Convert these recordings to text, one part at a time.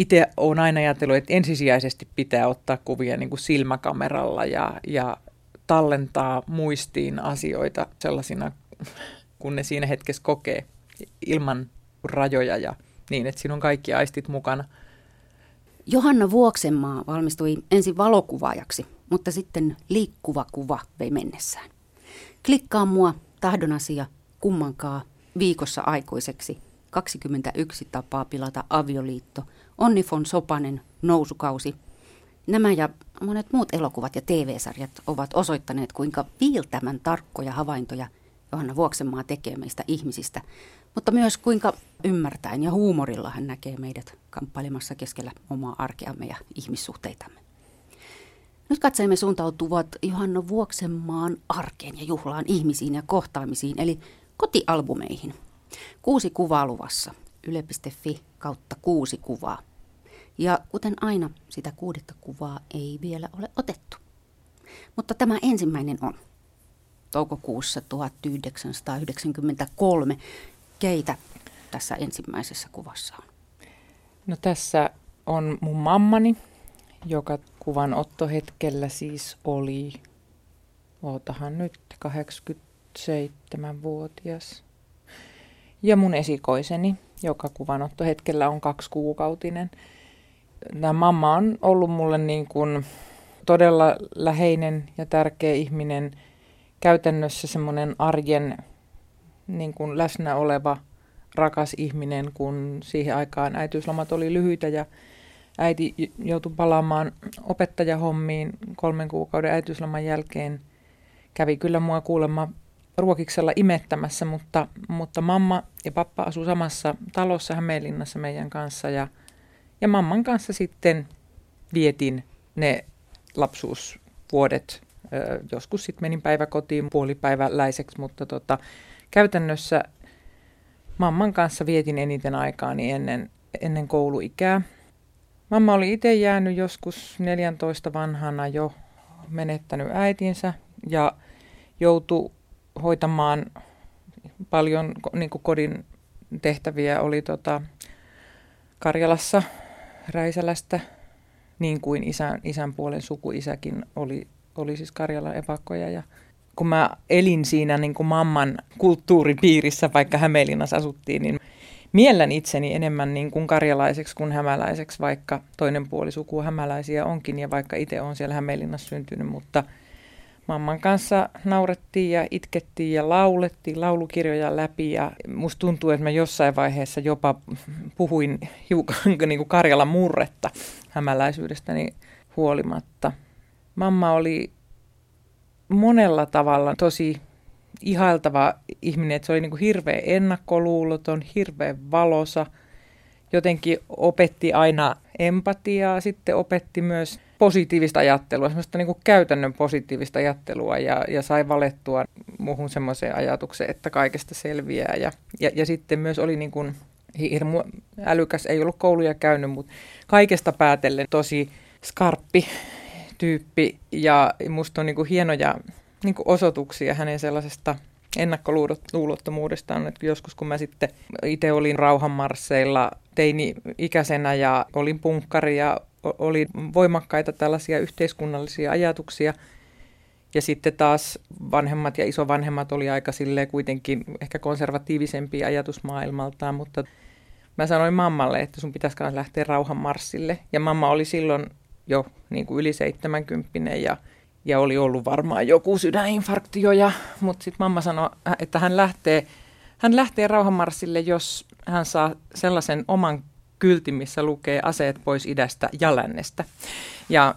itse olen aina ajatellut, että ensisijaisesti pitää ottaa kuvia niin kuin silmäkameralla ja, ja tallentaa muistiin asioita sellaisina, kun ne siinä hetkessä kokee ilman rajoja ja niin, että siinä on kaikki aistit mukana. Johanna Vuoksenmaa valmistui ensin valokuvaajaksi, mutta sitten liikkuva kuva vei mennessään. Klikkaa mua, tahdon asia, kummankaa, viikossa aikuiseksi, 21 tapaa pilata avioliitto, Onni von Sopanen, nousukausi. Nämä ja monet muut elokuvat ja TV-sarjat ovat osoittaneet, kuinka viiltämän tarkkoja havaintoja Johanna Vuoksenmaa tekee meistä ihmisistä, mutta myös kuinka ymmärtäen ja huumorilla hän näkee meidät kamppailemassa keskellä omaa arkeamme ja ihmissuhteitamme. Nyt katseemme suuntautuvat Johanna Vuoksenmaan arkeen ja juhlaan ihmisiin ja kohtaamisiin, eli kotialbumeihin. Kuusi kuvaa luvassa. Yle.fi kautta kuusi kuvaa. Ja kuten aina, sitä kuudetta kuvaa ei vielä ole otettu. Mutta tämä ensimmäinen on. Toukokuussa 1993. Keitä tässä ensimmäisessä kuvassa on? No tässä on mun mammani, joka kuvan ottohetkellä siis oli, ootahan nyt, 87-vuotias. Ja mun esikoiseni, joka kuvanottohetkellä on kaksikuukautinen. Tämä mamma on ollut mulle niin kuin todella läheinen ja tärkeä ihminen, käytännössä semmoinen arjen niin kuin läsnä oleva rakas ihminen, kun siihen aikaan äitiyslomat oli lyhyitä ja äiti joutui palaamaan opettajahommiin kolmen kuukauden äitiysloman jälkeen. Kävi kyllä mua kuulemma ruokiksella imettämässä, mutta, mutta mamma ja pappa asuu samassa talossa Hämeenlinnassa meidän kanssa ja, ja mamman kanssa sitten vietin ne lapsuusvuodet. joskus sitten menin päiväkotiin puolipäiväläiseksi, mutta tota, käytännössä mamman kanssa vietin eniten aikaani ennen, ennen kouluikää. Mamma oli itse jäänyt joskus 14 vanhana jo menettänyt äitinsä ja joutui hoitamaan paljon niin kodin tehtäviä. Oli tota, Karjalassa Räisälästä, niin kuin isän, isän puolen sukuisäkin oli, oli siis Karjalan evakkoja. Ja kun mä elin siinä niin kuin mamman kulttuuripiirissä, vaikka Hämeenlinnassa asuttiin, niin miellän itseni enemmän niin kuin karjalaiseksi kuin hämäläiseksi, vaikka toinen puoli sukua hämäläisiä onkin ja vaikka itse on siellä Hämeenlinnassa syntynyt, mutta mamman kanssa naurettiin ja itkettiin ja laulettiin laulukirjoja läpi ja musta tuntuu, että mä jossain vaiheessa jopa puhuin hiukan niin kuin Karjalan murretta hämäläisyydestäni huolimatta. Mamma oli monella tavalla tosi ihailtava ihminen, että se oli niin kuin hirveän ennakkoluuloton, hirveän valosa. Jotenkin opetti aina empatiaa, sitten opetti myös positiivista ajattelua, semmoista niin kuin käytännön positiivista ajattelua ja, ja sai valettua muuhun semmoiseen ajatukseen, että kaikesta selviää. Ja, ja, ja sitten myös oli niin kuin hirmu älykäs, ei ollut kouluja käynyt, mutta kaikesta päätellen tosi skarppi tyyppi ja musta on niin kuin hienoja niin kuin osoituksia hänen sellaisesta ennakkoluulottomuudestaan. Että joskus kun mä sitten itse olin rauhanmarsseilla teini-ikäisenä ja olin punkkari ja oli voimakkaita tällaisia yhteiskunnallisia ajatuksia. Ja sitten taas vanhemmat ja isovanhemmat oli aika silleen kuitenkin ehkä konservatiivisempia ajatusmaailmaltaan, mutta mä sanoin mammalle, että sun pitäisi lähteä rauhanmarssille. Ja mamma oli silloin jo niin kuin yli 70 ja, ja oli ollut varmaan joku sydäninfarktio, ja, mutta sitten mamma sanoi, että hän lähtee, hän lähtee rauhanmarssille, jos hän saa sellaisen oman kyltin, missä lukee aseet pois idästä ja lännestä. Ja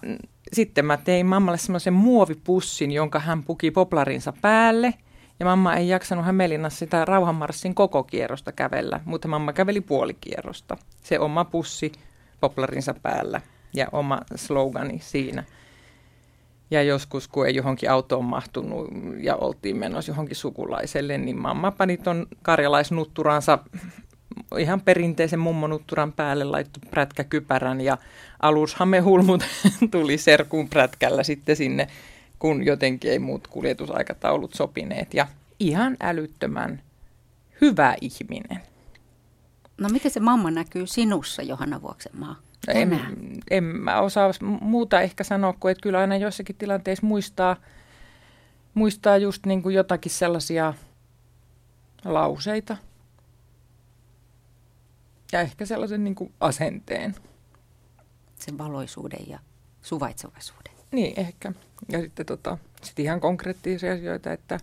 sitten mä tein mammalle semmoisen muovipussin, jonka hän puki poplarinsa päälle. Ja mamma ei jaksanut Hämeenlinnassa sitä rauhanmarssin koko kierrosta kävellä, mutta mamma käveli puolikierrosta. Se oma pussi poplarinsa päällä ja oma slogani siinä. Ja joskus, kun ei johonkin autoon mahtunut ja oltiin menossa johonkin sukulaiselle, niin mamma pani ton karjalaisnutturansa ihan perinteisen mummonutturan päälle laittoi prätkäkypärän ja alushame-hulmut tuli serkuun prätkällä sitten sinne, kun jotenkin ei muut kuljetusaikataulut sopineet. Ja ihan älyttömän hyvä ihminen. No miten se mamma näkyy sinussa, Johanna Vuoksenmaa? No en, en mä osaa muuta ehkä sanoa, kuin että kyllä aina jossakin tilanteissa muistaa, muistaa just niin kuin jotakin sellaisia lauseita. Ja ehkä sellaisen niin kuin asenteen. Sen valoisuuden ja suvaitsevaisuuden. Niin, ehkä. Ja sitten tota, sit ihan konkreettisia asioita, että,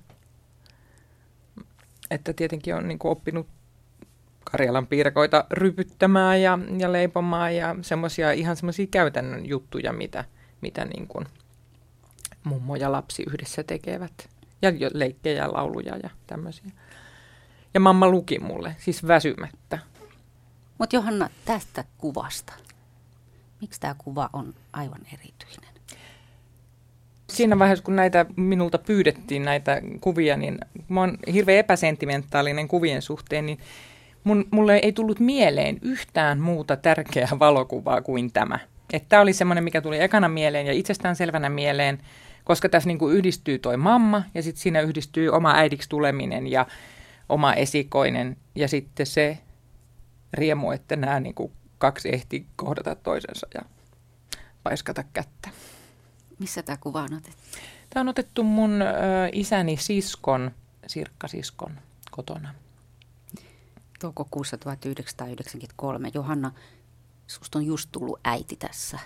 että tietenkin on niin kuin oppinut Karjalan piirakoita rypyttämään ja, ja leipomaan ja semmoisia ihan semmoisia käytännön juttuja, mitä, mitä niin kuin mummo ja lapsi yhdessä tekevät. Ja leikkejä ja lauluja ja tämmöisiä. Ja mamma luki mulle, siis väsymättä. Mutta Johanna, tästä kuvasta. Miksi tämä kuva on aivan erityinen? Siinä vaiheessa, kun näitä minulta pyydettiin näitä kuvia, niin mä oon hirveän epäsentimentaalinen kuvien suhteen, niin mun, mulle ei tullut mieleen yhtään muuta tärkeää valokuvaa kuin tämä. Tämä oli semmoinen, mikä tuli ekana mieleen ja itsestään selvänä mieleen, koska tässä niinku yhdistyy toi mamma ja sitten siinä yhdistyy oma äidiksi tuleminen ja oma esikoinen ja sitten se riemu, että nämä niinku kaksi ehti kohdata toisensa ja paiskata kättä. Missä tämä kuva on otettu? Tämä on otettu mun isäni siskon, sirkkasiskon kotona toukokuussa 1993. Johanna, susta on just tullut äiti tässä,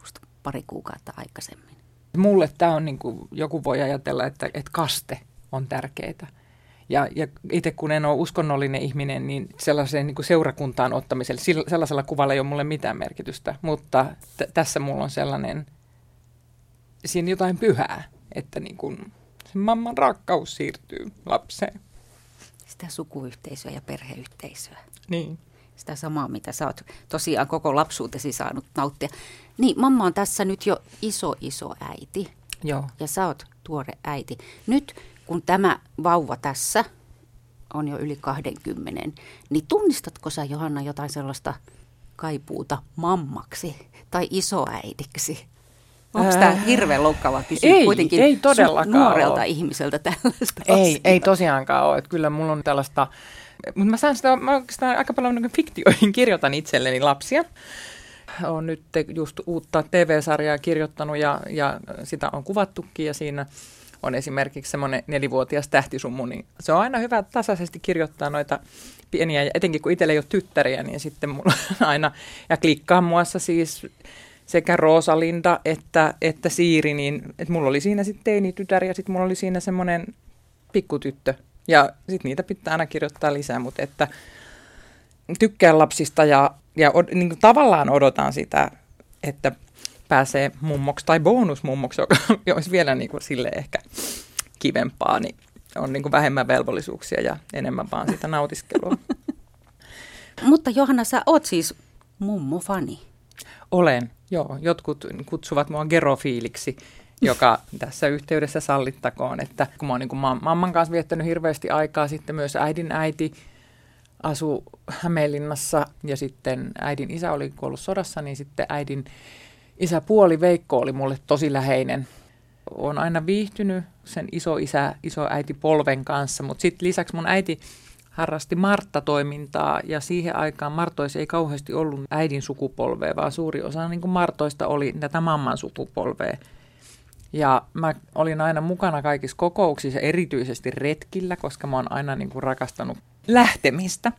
just pari kuukautta aikaisemmin. Mulle tämä on niin kuin, joku voi ajatella, että, että kaste on tärkeää. Ja, ja itse kun en ole uskonnollinen ihminen, niin sellaiseen niin kuin seurakuntaan ottamiselle, sellaisella kuvalla ei ole mulle mitään merkitystä. Mutta t- tässä mulla on sellainen, siinä jotain pyhää, että niin kuin, se mamman rakkaus siirtyy lapseen sitä sukuyhteisöä ja perheyhteisöä. Niin. Sitä samaa, mitä sä oot tosiaan koko lapsuutesi saanut nauttia. Niin, mamma on tässä nyt jo iso, iso äiti. Joo. Ja sä oot tuore äiti. Nyt, kun tämä vauva tässä on jo yli 20, niin tunnistatko sä Johanna jotain sellaista kaipuuta mammaksi tai isoäidiksi? Onko tämä hirveän loukkaava kysyä ei, kuitenkin ei todellakaan nuorelta ole. ihmiseltä tällaista Ei, ei tosiaankaan ole. Että kyllä mulla on tällaista, mutta mä saan sitä, mä oikeastaan aika paljon niin fiktioihin kirjoitan itselleni lapsia. Olen nyt just uutta TV-sarjaa kirjoittanut ja, ja sitä on kuvattukin ja siinä on esimerkiksi semmoinen nelivuotias tähtisummu, niin se on aina hyvä tasaisesti kirjoittaa noita pieniä, ja etenkin kun itsellä ei ole tyttäriä, niin sitten mulla aina, ja klikkaa muassa siis sekä Rosalinda että, että Siiri, niin että mulla oli siinä sitten teinitytär ja sitten mulla oli siinä semmoinen pikkutyttö. Ja sitten niitä pitää aina kirjoittaa lisää, mutta että tykkään lapsista ja, ja niin kuin tavallaan odotan sitä, että pääsee mummoksi tai bonusmummoksi, joka olisi vielä niin kuin sille ehkä kivempaa, niin on niin kuin vähemmän velvollisuuksia ja enemmän vaan sitä nautiskelua. Mutta Johanna, sä oot siis mummo-fani. Olen, joo. Jotkut kutsuvat mua gerofiiliksi, joka tässä yhteydessä sallittakoon, että kun mä oon niin mamman kanssa viettänyt hirveästi aikaa, sitten myös äidin äiti asu Hämeenlinnassa ja sitten äidin isä oli kuollut sodassa, niin sitten äidin isä puoli Veikko oli mulle tosi läheinen. Olen aina viihtynyt sen iso isä, iso äiti polven kanssa, mutta sitten lisäksi mun äiti harrasti Martta-toimintaa ja siihen aikaan Martoissa ei kauheasti ollut äidin sukupolvea, vaan suuri osa niin kuin Martoista oli tätä mamman sukupolvea. Ja mä olin aina mukana kaikissa kokouksissa, erityisesti retkillä, koska mä oon aina niin kuin rakastanut lähtemistä,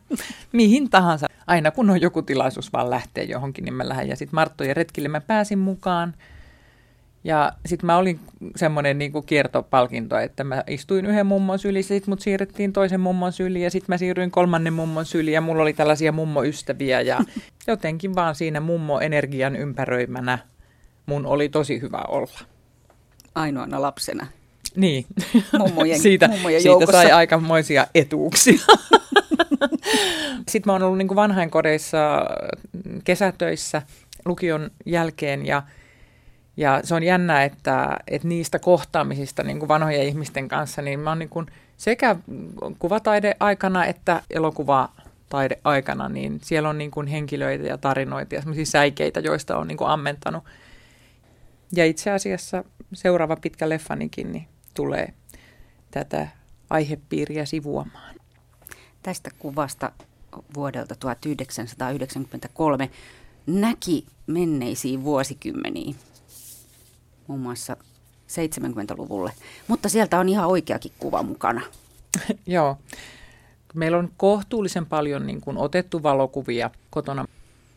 mihin tahansa. Aina kun on joku tilaisuus vaan lähteä johonkin, niin mä lähden. Ja sitten Marttojen retkille mä pääsin mukaan. Ja sitten mä olin semmoinen niinku kiertopalkinto, että mä istuin yhden mummon sylissä, sitten mut siirrettiin toisen mummon syliin ja sitten mä siirryin kolmannen mummon syliin ja mulla oli tällaisia mummoystäviä ja jotenkin vaan siinä mummo-energian ympäröimänä mun oli tosi hyvä olla. Ainoana lapsena. Niin, mummojen, siitä, mummojen siitä sai aikamoisia etuuksia. sitten mä oon ollut niin vanhainkodeissa kesätöissä lukion jälkeen ja – ja se on jännä, että, että niistä kohtaamisista niin kuin vanhojen ihmisten kanssa, niin mä oon niin kuin sekä kuvataide-aikana että elokuvataide-aikana, niin siellä on niin kuin henkilöitä ja tarinoita ja semmoisia säikeitä, joista on niin kuin ammentanut. Ja itse asiassa seuraava pitkä leffanikin niin tulee tätä aihepiiriä sivuamaan. Tästä kuvasta vuodelta 1993 näki menneisiin vuosikymmeniin, muun muassa 70-luvulle. Mutta sieltä on ihan oikeakin kuva mukana. Joo. Meillä on kohtuullisen paljon niin kuin otettu valokuvia kotona.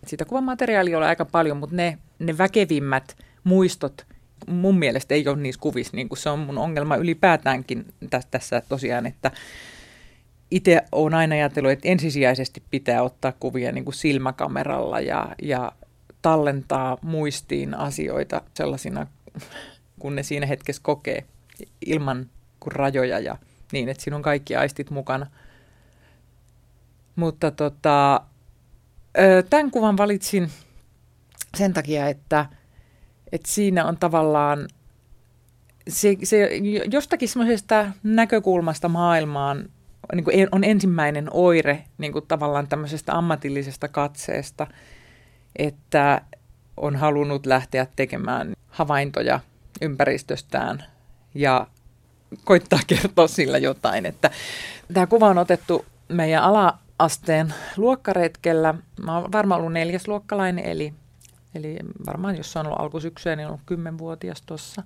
Sitä kuvamateriaalia on aika paljon, mutta ne, ne väkevimmät muistot mun mielestä ei ole niissä kuvissa. Niin kuin se on mun ongelma ylipäätäänkin tässä, tässä tosiaan, että itse olen aina ajatellut, että ensisijaisesti pitää ottaa kuvia niin kuin silmäkameralla ja, ja tallentaa muistiin asioita sellaisina, kun ne siinä hetkessä kokee, ilman kuin rajoja ja niin, että siinä on kaikki aistit mukana. Mutta tota, tämän kuvan valitsin sen takia, että, että siinä on tavallaan se, se jostakin semmoisesta näkökulmasta maailmaan niin kuin on ensimmäinen oire niin kuin tavallaan tämmöisestä ammatillisesta katseesta, että on halunnut lähteä tekemään havaintoja ympäristöstään ja koittaa kertoa sillä jotain. Että tämä kuva on otettu meidän ala-asteen luokkaretkellä. Mä oon varmaan ollut neljäsluokkalainen, eli, eli varmaan jos on ollut alkusyksyä, niin on ollut kymmenvuotias tuossa.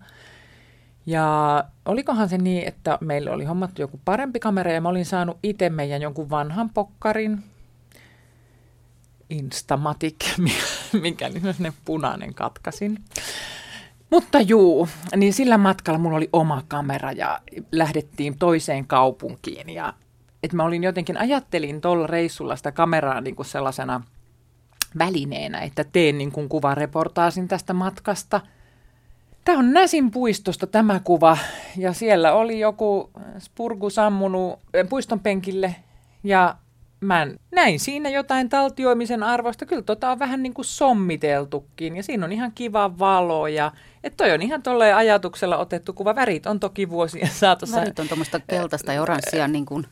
Ja olikohan se niin, että meillä oli hommattu joku parempi kamera ja mä olin saanut itse meidän jonkun vanhan pokkarin, Instamatic, mikä niin punainen katkasin. Mutta juu, niin sillä matkalla mulla oli oma kamera ja lähdettiin toiseen kaupunkiin. Ja, et mä olin jotenkin, ajattelin tuolla reissulla sitä kameraa niin kuin sellaisena välineenä, että teen niin kuin kuvareportaasin tästä matkasta. Tämä on Näsin puistosta tämä kuva ja siellä oli joku spurgu sammunut puiston penkille ja mä näin siinä jotain taltioimisen arvosta. Kyllä tota on vähän niin kuin sommiteltukin ja siinä on ihan kiva valo ja että toi on ihan tolleen ajatuksella otettu kuva. Värit on toki vuosien saatossa. Värit on tuommoista keltaista ja oranssia niin kuin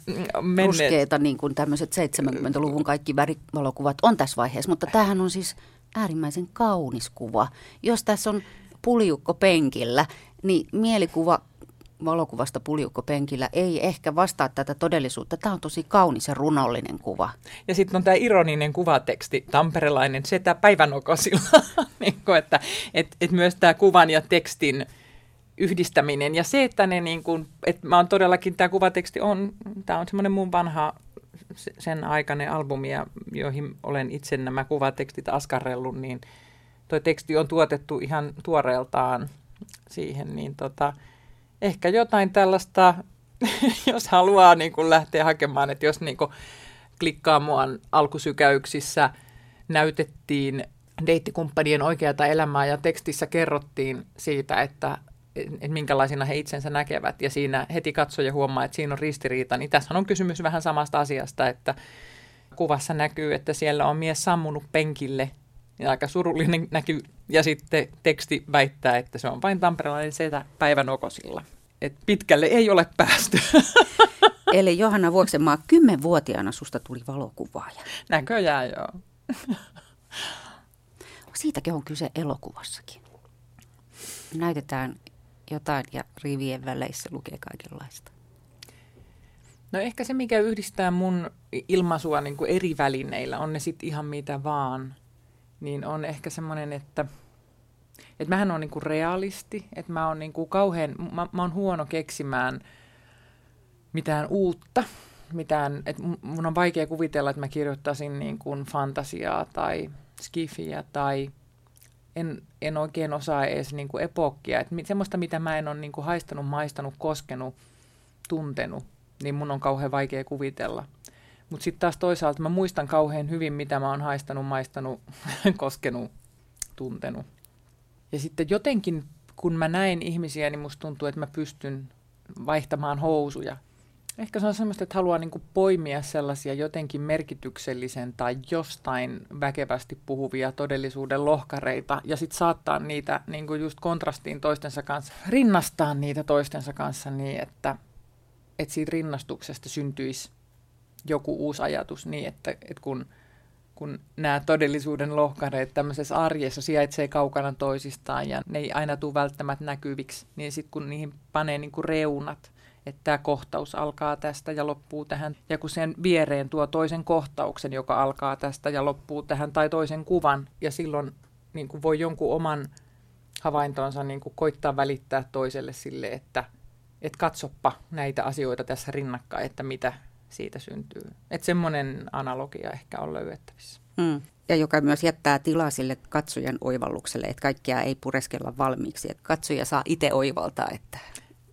ruskeita, niin kuin tämmöiset 70-luvun kaikki värivalokuvat on tässä vaiheessa. Mutta tämähän on siis äärimmäisen kaunis kuva. Jos tässä on puljukko penkillä, niin mielikuva valokuvasta penkillä ei ehkä vastaa tätä todellisuutta. Tämä on tosi kaunis ja runollinen kuva. Ja sitten on tämä ironinen kuvateksti, tamperelainen setä päivänokosilla, niin että et, et myös tämä kuvan ja tekstin yhdistäminen. Ja se, että ne niin kuin, että mä oon todellakin, tämä kuvateksti on, tämä on semmoinen mun vanha sen aikainen albumi, joihin olen itse nämä kuvatekstit askarrellut, niin tuo teksti on tuotettu ihan tuoreeltaan siihen, niin tota, ehkä jotain tällaista, jos haluaa niin kuin lähteä hakemaan, että jos niin kuin klikkaa mua alkusykäyksissä, näytettiin deittikumppanien oikeata elämää ja tekstissä kerrottiin siitä, että, että minkälaisina he itsensä näkevät. Ja siinä heti katsoja huomaa, että siinä on ristiriita, niin tässä on kysymys vähän samasta asiasta, että kuvassa näkyy, että siellä on mies sammunut penkille ja aika surullinen näky ja sitten teksti väittää, että se on vain tamperelainen setä päivän okosilla. Et pitkälle ei ole päästy. Eli Johanna Vuoksenmaa, kymmenvuotiaana susta tuli valokuvaaja. Näköjään joo. Siitäkin on kyse elokuvassakin. Näytetään jotain ja rivien väleissä lukee kaikenlaista. No ehkä se, mikä yhdistää mun ilmaisua niin kuin eri välineillä, on ne sitten ihan mitä vaan, niin on ehkä semmoinen, että – että mähän on niinku realisti, että mä oon niinku kauhean, mä, mä oon huono keksimään mitään uutta, mitään, että mun on vaikea kuvitella, että mä kirjoittaisin niin kuin fantasiaa tai skifiä tai en, en oikein osaa edes niin kuin epokkia. Että semmoista, mitä mä en ole niin kuin haistanut, maistanut, koskenut, tuntenut, niin mun on kauhean vaikea kuvitella. Mutta sitten taas toisaalta mä muistan kauhean hyvin, mitä mä oon haistanut, maistanut, koskenut, tuntenut. Ja sitten jotenkin, kun mä näen ihmisiä, niin musta tuntuu, että mä pystyn vaihtamaan housuja. Ehkä se on semmoista, että haluaa niin poimia sellaisia jotenkin merkityksellisen tai jostain väkevästi puhuvia todellisuuden lohkareita ja sitten saattaa niitä niin kuin just kontrastiin toistensa kanssa, rinnastaa niitä toistensa kanssa niin, että, että siitä rinnastuksesta syntyisi joku uusi ajatus niin, että, että kun – kun nämä todellisuuden lohkareet tämmöisessä arjessa sijaitsee kaukana toisistaan ja ne ei aina tule välttämättä näkyviksi, niin sitten kun niihin panee niin kuin reunat, että tämä kohtaus alkaa tästä ja loppuu tähän. Ja kun sen viereen tuo toisen kohtauksen, joka alkaa tästä ja loppuu tähän, tai toisen kuvan, ja silloin niin kuin voi jonkun oman havaintonsa niin kuin koittaa välittää toiselle sille, että et katsoppa näitä asioita tässä rinnakkain, että mitä siitä syntyy. Että semmoinen analogia ehkä on löydettävissä. Mm. Ja joka myös jättää tilaa sille katsojan oivallukselle, että kaikkea ei pureskella valmiiksi. Että katsoja saa itse oivaltaa, että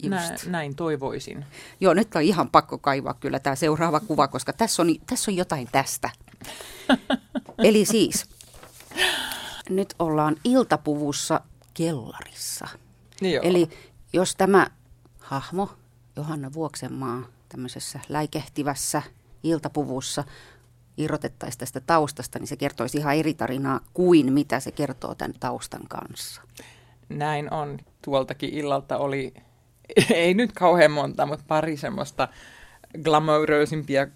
Näin, näin toivoisin. Joo, nyt on ihan pakko kaivaa kyllä tämä seuraava kuva, koska tässä on, tässä on jotain tästä. Eli siis, nyt ollaan iltapuvussa kellarissa. Niin joo. Eli jos tämä hahmo, Johanna Vuoksenmaa, tämmöisessä läikehtivässä iltapuvussa irrotettaisiin tästä taustasta, niin se kertoisi ihan eri tarinaa kuin mitä se kertoo tämän taustan kanssa. Näin on. Tuoltakin illalta oli, ei nyt kauhean monta, mutta pari semmoista glamouröisimpiä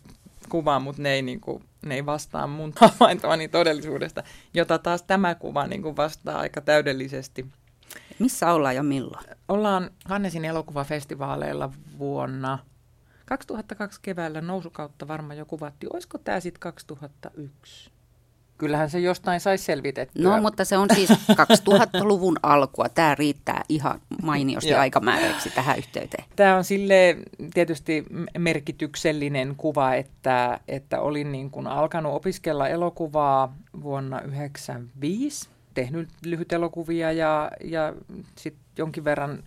kuvaa, mutta ne ei, niin kuin, ne ei vastaa mun havaintoani todellisuudesta, jota taas tämä kuva niin kuin vastaa aika täydellisesti. Missä ollaan ja milloin? Ollaan Hannesin elokuvafestivaaleilla vuonna 2002 keväällä nousukautta varmaan jo kuvattiin. Olisiko tämä sitten 2001? Kyllähän se jostain saisi selvitettyä. No, mutta se on siis 2000-luvun alkua. Tämä riittää ihan mainiosti aikamääräksi tähän yhteyteen. Tämä on sille tietysti merkityksellinen kuva, että, että olin niin kuin alkanut opiskella elokuvaa vuonna 1995, tehnyt lyhytelokuvia ja, ja sitten jonkin verran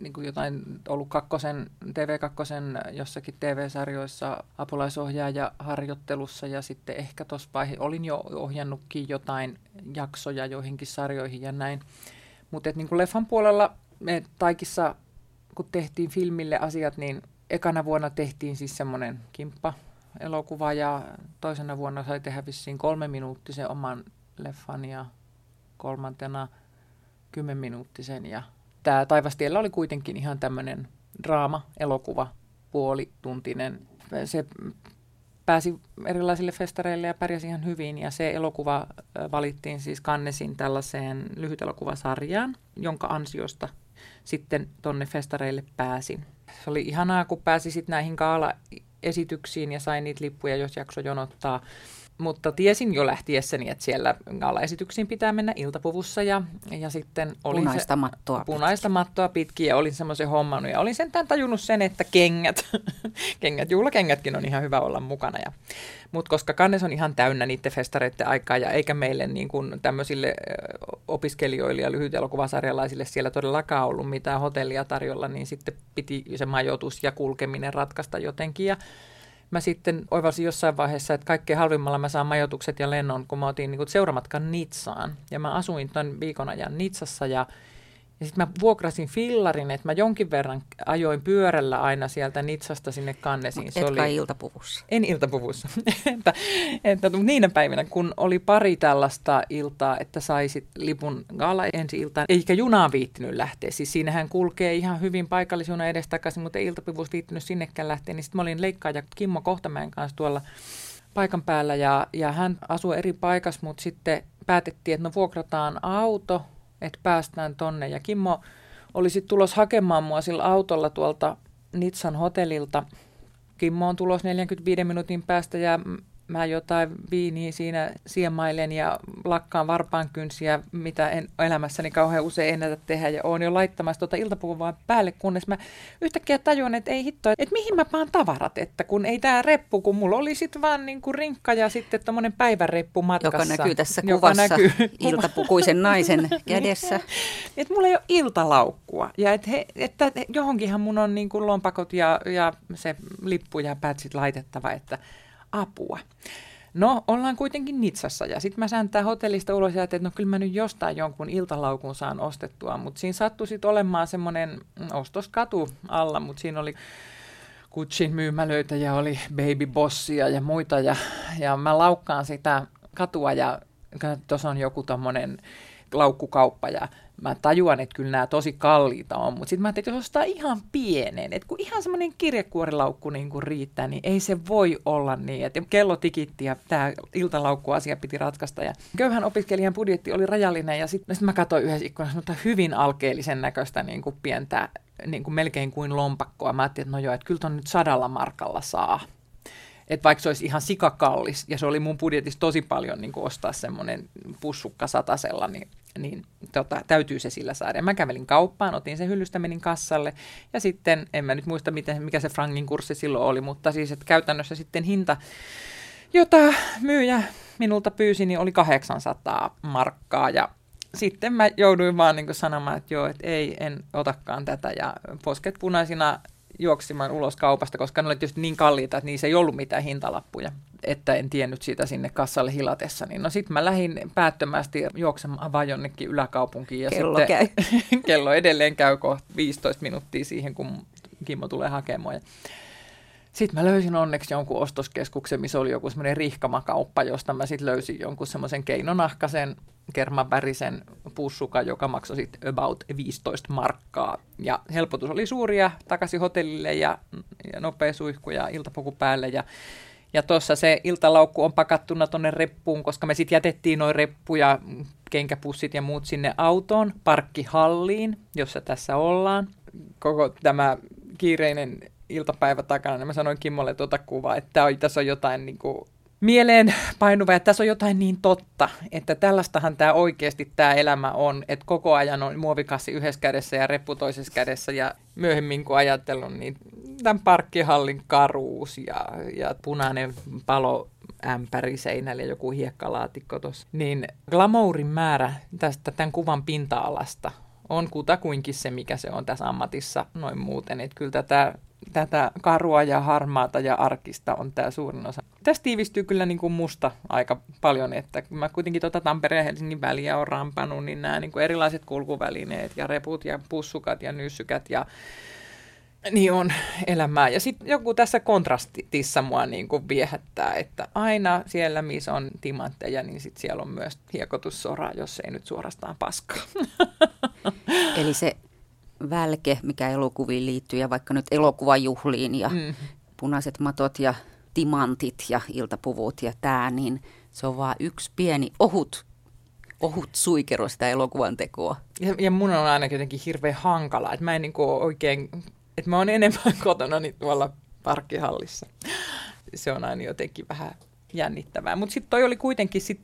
niin kuin jotain ollut kakkosen, TV2 jossakin TV-sarjoissa apulaisohjaaja harjoittelussa ja sitten ehkä tuossa vaiheessa olin jo ohjannutkin jotain jaksoja joihinkin sarjoihin ja näin. Mutta niin kuin leffan puolella me Taikissa, kun tehtiin filmille asiat, niin ekana vuonna tehtiin siis semmoinen kimppa elokuva ja toisena vuonna sai tehdä vissiin kolme minuuttisen oman leffan ja kolmantena kymmenminuuttisen ja tämä Taivastiellä oli kuitenkin ihan tämmöinen draama-elokuva, puolituntinen. Se pääsi erilaisille festareille ja pärjäsi ihan hyvin. Ja se elokuva valittiin siis Kannesin tällaiseen lyhytelokuvasarjaan, jonka ansiosta sitten tonne festareille pääsin. Se oli ihanaa, kun pääsi sitten näihin kaala-esityksiin ja sain niitä lippuja, jos jakso jonottaa mutta tiesin jo lähtiessäni, että siellä gala-esityksiin pitää mennä iltapuvussa ja, ja sitten oli punaista se, mattoa punaista pitkin. mattoa pitkin ja olin semmoisen hommannut ja olin sentään tajunnut sen, että kengät, kengät, juhlakengätkin on ihan hyvä olla mukana. Ja, mutta koska kannes on ihan täynnä niiden festareiden aikaa ja eikä meille niin kuin tämmöisille opiskelijoille ja lyhytelokuvasarjalaisille siellä todellakaan ollut mitään hotellia tarjolla, niin sitten piti se majoitus ja kulkeminen ratkaista jotenkin ja mä sitten oivalsin jossain vaiheessa, että kaikkein halvimmalla mä saan majoitukset ja lennon, kun mä otin niin seuramatkan Nitsaan. Ja mä asuin ton viikon ajan Nitsassa ja ja sitten mä vuokrasin fillarin, että mä jonkin verran ajoin pyörällä aina sieltä Nitsasta sinne kannesiin. Se oli iltapuvussa. En iltapuvussa. että, että niinä päivinä, kun oli pari tällaista iltaa, että saisit lipun gala ensi iltaan, eikä junaan viittinyt lähteä. Siis siinähän kulkee ihan hyvin paikallisjuna edestakaisin, mutta ei iltapuvussa viittinyt sinnekään lähteä. Niin sitten mä olin leikkaaja Kimmo Kohtamäen kanssa tuolla paikan päällä ja, ja hän asuu eri paikassa, mutta sitten päätettiin, että no vuokrataan auto – että päästään tonne. Ja Kimmo oli sitten tulos hakemaan mua sillä autolla tuolta Nitsan hotellilta. Kimmo on tulos 45 minuutin päästä ja mä jotain viiniä siinä siemailen ja lakkaan varpaan kynsiä, mitä en elämässäni kauhean usein ennätä tehdä. Ja oon jo laittamassa tuota iltapuvaa päälle, kunnes mä yhtäkkiä tajuan, että ei hitto, että mihin mä paan tavarat, että kun ei tää reppu, kun mulla oli sitten vaan niinku rinkka ja sitten tommonen päiväreppu matkassa. Joka näkyy tässä kuvassa näkyy. iltapukuisen naisen kädessä. että mulla ei ole iltalaukkua ja että, he, että johonkinhan mun on niinku lompakot ja, ja se lippu ja pätsit laitettava, että apua. No, ollaan kuitenkin Nitsassa ja sitten mä säntää hotellista ulos ja että no kyllä mä nyt jostain jonkun iltalaukun saan ostettua, mutta siinä sattui sitten olemaan semmoinen ostoskatu alla, mutta siinä oli Gucciin myymälöitä ja oli Baby Bossia ja muita ja, ja mä laukkaan sitä katua ja tuossa on joku tommonen laukkukauppa ja mä tajuan, että kyllä nämä tosi kalliita on, mutta sitten mä ajattelin, että jos ostaa ihan pienen, että kun ihan semmoinen kirjekuorilaukku niin kuin riittää, niin ei se voi olla niin, että kello tikitti ja tämä iltalaukku-asia piti ratkaista ja köyhän opiskelijan budjetti oli rajallinen ja sitten sit mä katsoin yhdessä ikkunassa mutta hyvin alkeellisen näköistä niin kuin pientä niin kuin melkein kuin lompakkoa. Mä ajattelin, että no joo, että kyllä ton nyt sadalla markalla saa. Että vaikka se olisi ihan sikakallis, ja se oli mun budjetissa tosi paljon niin kuin ostaa semmoinen pussukka satasella, niin, niin tota, täytyy se sillä saada. Ja mä kävelin kauppaan, otin sen hyllystä, menin kassalle, ja sitten, en mä nyt muista, miten, mikä se frangin kurssi silloin oli, mutta siis, että käytännössä sitten hinta, jota myyjä minulta pyysi, niin oli 800 markkaa, ja sitten mä jouduin vaan niin sanomaan, että joo, että ei, en otakaan tätä, ja posket punaisina juoksimaan ulos kaupasta, koska ne oli tietysti niin kalliita, että niissä ei ollut mitään hintalappuja, että en tiennyt siitä sinne kassalle hilatessa. Niin no sitten mä lähdin päättömästi juoksemaan vaan jonnekin yläkaupunkiin. Ja kello sitten, käy. kello edelleen käy kohta 15 minuuttia siihen, kun Kimmo tulee hakemaan. Sitten mä löysin onneksi jonkun ostoskeskuksen, missä oli joku semmoinen rihkamakauppa, josta mä sitten löysin jonkun semmoisen keinonahkaisen kermavärisen pussuka, joka maksoi sitten about 15 markkaa. Ja helpotus oli suuria takaisin hotellille ja, ja nopea suihku ja iltapuku päälle. Ja, ja tuossa se iltalaukku on pakattuna tuonne reppuun, koska me sitten jätettiin noin reppuja, kenkäpussit ja muut sinne autoon, parkkihalliin, jossa tässä ollaan. Koko tämä kiireinen iltapäivä takana, niin mä sanoin Kimmolle tuota kuvaa, että tässä on jotain niin kuin mieleen painuva, että tässä on jotain niin totta, että tällaistahan tämä oikeasti tämä elämä on, että koko ajan on muovikassi yhdessä kädessä ja reppu toisessa kädessä ja myöhemmin kun ajatellut, niin tämän parkkihallin karuus ja, ja punainen palo ämpäri seinällä ja joku hiekkalaatikko tuossa, niin glamourin määrä tästä tämän kuvan pinta-alasta on kutakuinkin se, mikä se on tässä ammatissa noin muuten. Että kyllä tätä tätä karua ja harmaata ja arkista on tämä suurin osa. Tässä tiivistyy kyllä niin kuin musta aika paljon, että mä kuitenkin tuota Tampereen ja Helsingin väliä on rampannut, niin nämä niin kuin erilaiset kulkuvälineet ja reput ja pussukat ja nyssykät ja niin on elämää. Ja sitten joku tässä kontrastissa mua niin kuin viehättää, että aina siellä, missä on timantteja, niin sit siellä on myös hiekotussora, jos ei nyt suorastaan paskaa. Eli se välke, mikä elokuviin liittyy, ja vaikka nyt elokuvajuhliin ja mm. punaiset matot ja timantit ja iltapuvut ja tämä, niin se on vaan yksi pieni ohut, ohut suikero sitä elokuvan tekoa. Ja, ja mun on aina jotenkin hirveän hankala, että mä en niin oikein, että mä oon enemmän kotona niin tuolla parkkihallissa. Se on aina jotenkin vähän jännittävää. Mutta sitten toi oli kuitenkin, sit,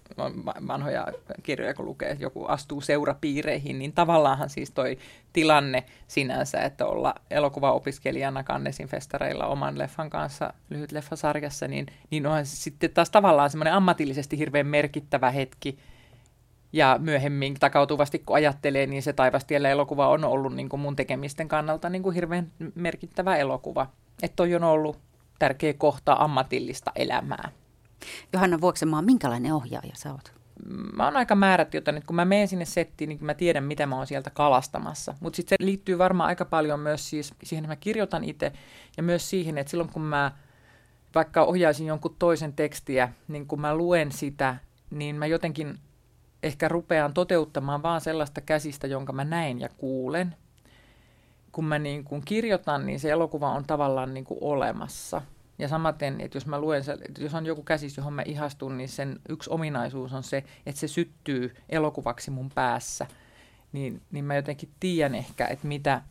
vanhoja kirjoja kun lukee, että joku astuu seurapiireihin, niin tavallaanhan siis toi tilanne sinänsä, että olla elokuvaopiskelijana Kannesin festareilla oman leffan kanssa lyhyt leffasarjassa, niin, niin onhan sitten taas tavallaan semmoinen ammatillisesti hirveän merkittävä hetki, ja myöhemmin takautuvasti kun ajattelee, niin se Taivastiellä elokuva on ollut niin kuin mun tekemisten kannalta niin kuin hirveän merkittävä elokuva. Että toi on ollut tärkeä kohta ammatillista elämää. Johanna Vuoksenmaa, minkälainen ohjaaja sä oot? Mä oon aika määrätty, että kun mä menen sinne settiin, niin mä tiedän, mitä mä oon sieltä kalastamassa. Mutta sitten se liittyy varmaan aika paljon myös siis siihen, että mä kirjoitan itse ja myös siihen, että silloin kun mä vaikka ohjaisin jonkun toisen tekstiä, niin kun mä luen sitä, niin mä jotenkin ehkä rupean toteuttamaan vaan sellaista käsistä, jonka mä näen ja kuulen. Kun mä niin kun kirjoitan, niin se elokuva on tavallaan niin olemassa – ja samaten, että jos mä luen, että jos on joku käsis, johon mä ihastun, niin sen yksi ominaisuus on se, että se syttyy elokuvaksi mun päässä. Niin, niin mä jotenkin tiedän ehkä, että mitä,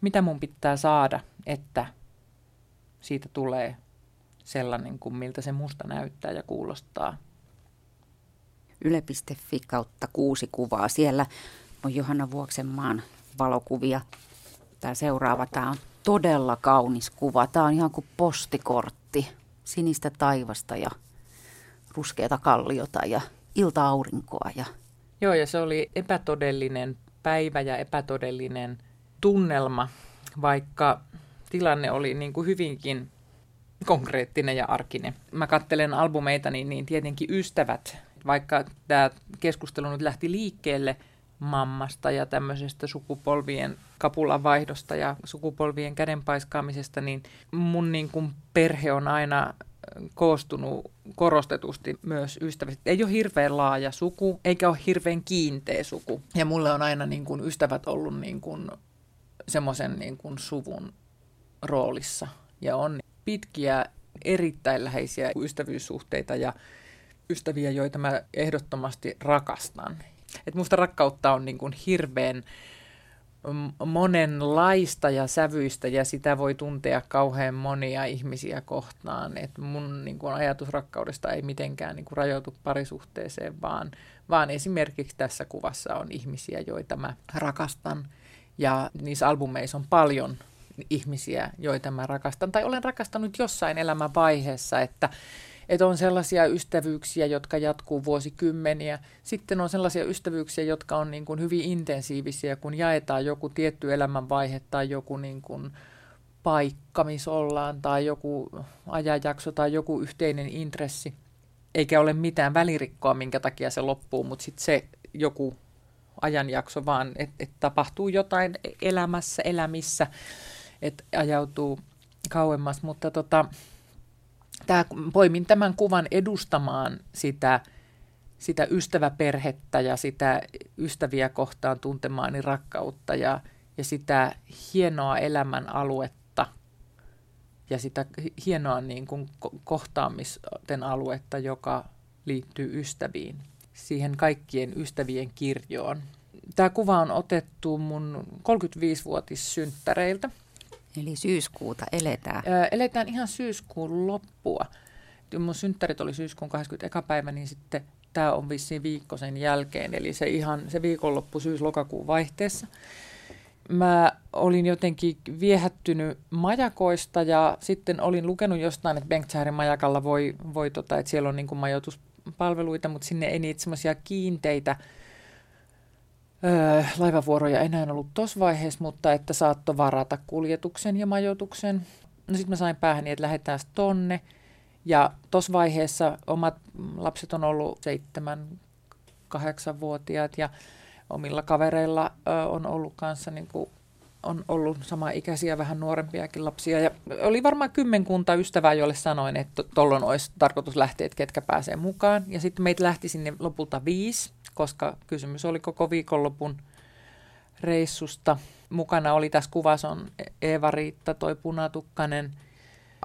mitä mun pitää saada, että siitä tulee sellainen kuin miltä se musta näyttää ja kuulostaa. Yle.fi kautta kuusi kuvaa. Siellä on Johanna Vuoksenmaan valokuvia. Tämä seuraava, tämä on todella kaunis kuva. Tämä on ihan kuin postikortti. Sinistä taivasta ja ruskeata kalliota ja ilta-aurinkoa. Ja... Joo, ja se oli epätodellinen päivä ja epätodellinen tunnelma, vaikka tilanne oli niin kuin hyvinkin konkreettinen ja arkinen. Mä kattelen albumeita, niin, niin tietenkin ystävät, vaikka tämä keskustelu nyt lähti liikkeelle – mammasta ja tämmöisestä sukupolvien kapulan vaihdosta ja sukupolvien kädenpaiskaamisesta, niin mun niin kuin perhe on aina koostunut korostetusti myös ystävistä. Ei ole hirveän laaja suku, eikä ole hirveän kiinteä suku. Ja mulle on aina niin kuin ystävät ollut niin kuin semmoisen niin kuin suvun roolissa. Ja on pitkiä, erittäin läheisiä ystävyyssuhteita ja ystäviä, joita mä ehdottomasti rakastan. Et musta rakkautta on niin kuin hirveän monenlaista ja sävyistä ja sitä voi tuntea kauhean monia ihmisiä kohtaan. Et mun niin kuin, ajatus rakkaudesta ei mitenkään niin kuin, rajoitu parisuhteeseen, vaan, vaan esimerkiksi tässä kuvassa on ihmisiä, joita mä rakastan. Ja niissä albumeissa on paljon ihmisiä, joita mä rakastan tai olen rakastanut jossain elämän vaiheessa, että että on sellaisia ystävyyksiä, jotka jatkuu vuosikymmeniä. Sitten on sellaisia ystävyyksiä, jotka on niin kuin hyvin intensiivisiä, kun jaetaan joku tietty elämänvaihe tai joku niin kuin paikka, missä ollaan, tai joku ajanjakso tai joku yhteinen intressi. Eikä ole mitään välirikkoa, minkä takia se loppuu, mutta sitten se joku ajanjakso vaan, että et tapahtuu jotain elämässä, elämissä, että ajautuu kauemmas. Mutta tota, tämä, poimin tämän kuvan edustamaan sitä, sitä ystäväperhettä ja sitä ystäviä kohtaan tuntemaani rakkautta ja, ja sitä hienoa elämän aluetta ja sitä hienoa niin kuin kohtaamisten aluetta, joka liittyy ystäviin, siihen kaikkien ystävien kirjoon. Tämä kuva on otettu mun 35-vuotissynttäreiltä Eli syyskuuta eletään. Öö, eletään ihan syyskuun loppua. Mun synttärit oli syyskuun 21. päivä, niin sitten tämä on vissiin viikko sen jälkeen. Eli se ihan se viikonloppu syys-lokakuun vaihteessa. Mä olin jotenkin viehättynyt majakoista ja sitten olin lukenut jostain, että Bengtshärin majakalla voi, voi tota, että siellä on niin majoituspalveluita, mutta sinne ei niitä semmoisia kiinteitä – öö, laivavuoroja enää ollut tuossa vaiheessa, mutta että saattoi varata kuljetuksen ja majoituksen. No sitten mä sain päähän, että lähdetään tonne. Ja tuossa vaiheessa omat lapset on ollut seitsemän, kahdeksanvuotiaat ja omilla kavereilla ö, on ollut kanssa niin kuin, on ollut sama ikäisiä, vähän nuorempiakin lapsia. Ja oli varmaan kymmenkunta ystävää, joille sanoin, että tuolloin olisi tarkoitus lähteä, että ketkä pääsee mukaan. Ja sitten meitä lähti sinne lopulta viisi koska kysymys oli koko viikonlopun reissusta. Mukana oli tässä kuvassa on Eeva-Riitta, toi punatukkanen,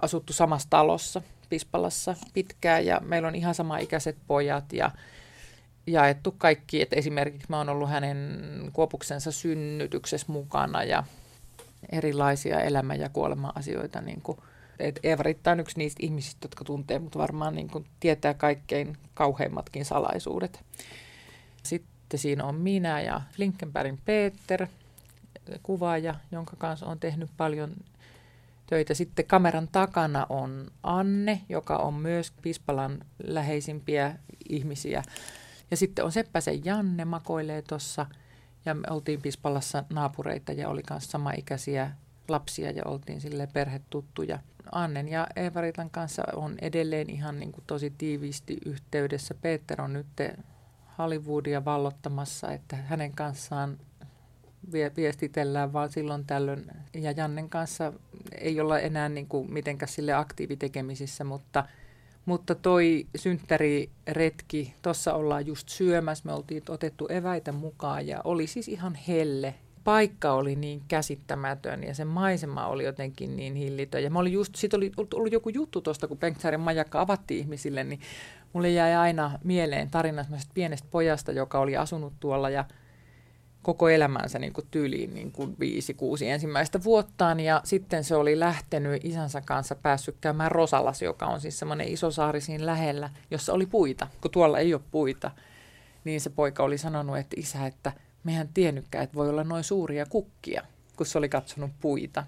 asuttu samassa talossa Pispalassa pitkään ja meillä on ihan sama ikäiset pojat ja jaettu kaikki, että esimerkiksi mä oon ollut hänen kuopuksensa synnytyksessä mukana ja erilaisia elämä- ja kuolema-asioita. Niin kuin, et Eeva-Riitta on yksi niistä ihmisistä, jotka tuntee, mutta varmaan niin kuin tietää kaikkein kauheimmatkin salaisuudet. Sitten siinä on minä ja Flinkenbergin Peter, kuvaaja, jonka kanssa on tehnyt paljon töitä. Sitten kameran takana on Anne, joka on myös Pispalan läheisimpiä ihmisiä. Ja sitten on Seppäsen Janne, makoilee tuossa. Ja me oltiin Pispalassa naapureita ja oli myös samaikäisiä lapsia ja oltiin sille perhetuttuja. Annen ja Eevaritan kanssa on edelleen ihan niin kuin tosi tiiviisti yhteydessä. Peter on nyt Hollywoodia vallottamassa, että hänen kanssaan viestitellään vaan silloin tällöin. Ja Jannen kanssa ei olla enää niin kuin mitenkään sille aktiivitekemisissä, mutta, mutta toi synttäriretki, tuossa ollaan just syömässä, me oltiin otettu eväitä mukaan ja oli siis ihan helle. Paikka oli niin käsittämätön ja se maisema oli jotenkin niin hillitön. Ja mä olin just, sit oli ollut joku juttu tuosta, kun Bengtsaarin majakka avattiin ihmisille, niin mulle jäi aina mieleen tarina pienestä pojasta, joka oli asunut tuolla ja koko elämänsä niin kuin tyyliin niin kuin viisi, kuusi ensimmäistä vuottaan. Ja sitten se oli lähtenyt isänsä kanssa päässyt käymään Rosalas, joka on siis semmoinen iso saari siinä lähellä, jossa oli puita. Kun tuolla ei ole puita, niin se poika oli sanonut, että isä, että mehän tiennytkään, että voi olla noin suuria kukkia, kun se oli katsonut puita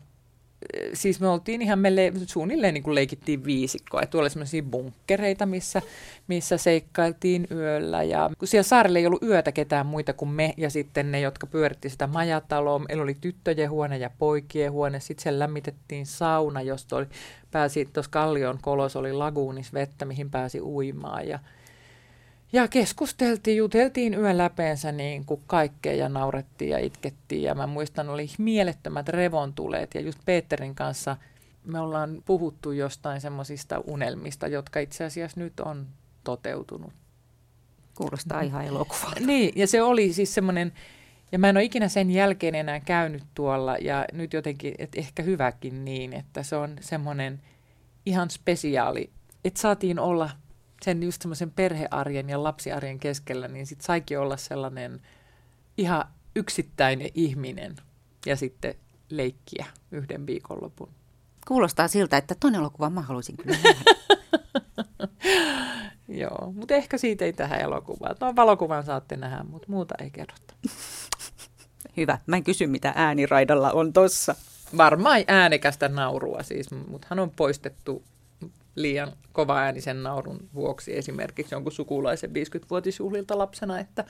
siis me oltiin ihan, me le- suunnilleen niin kuin leikittiin viisikkoa. Tuolla oli sellaisia bunkkereita, missä, missä seikkailtiin yöllä. Ja kun siellä saarella ei ollut yötä ketään muita kuin me ja sitten ne, jotka pyöritti sitä majataloa. Meillä oli tyttöjen huone ja poikien huone. Sitten siellä lämmitettiin sauna, josta oli, pääsi tuossa Kallion kolos oli laguunis vettä, mihin pääsi uimaan. Ja ja keskusteltiin, juteltiin yön läpeensä niin kuin kaikkea ja naurettiin ja itkettiin. Ja mä muistan, oli mielettömät revontuleet ja just Peterin kanssa me ollaan puhuttu jostain semmoisista unelmista, jotka itse asiassa nyt on toteutunut. Kuulostaa ihan elokuvalta. Niin, ja se oli siis semmoinen, ja mä en ole ikinä sen jälkeen enää käynyt tuolla, ja nyt jotenkin, että ehkä hyväkin niin, että se on semmoinen ihan spesiaali, että saatiin olla – sen just semmoisen perhearjen ja lapsiarjen keskellä, niin sitten saikin olla sellainen ihan yksittäinen ihminen. ja sitten leikkiä yhden viikonlopun. Kuulostaa siltä, että ton elokuvan mä haluaisin kyllä. Joo, mutta ehkä siitä ei tähän elokuvaan. No valokuvan saatte nähdä, mutta muuta ei kerrota. Hyvä. Mä en kysy, mitä ääniraidalla on tossa. Varmaan äänekästä naurua siis, mutta hän on poistettu liian kova äänisen naurun vuoksi esimerkiksi jonkun sukulaisen 50-vuotisjuhlilta lapsena, että,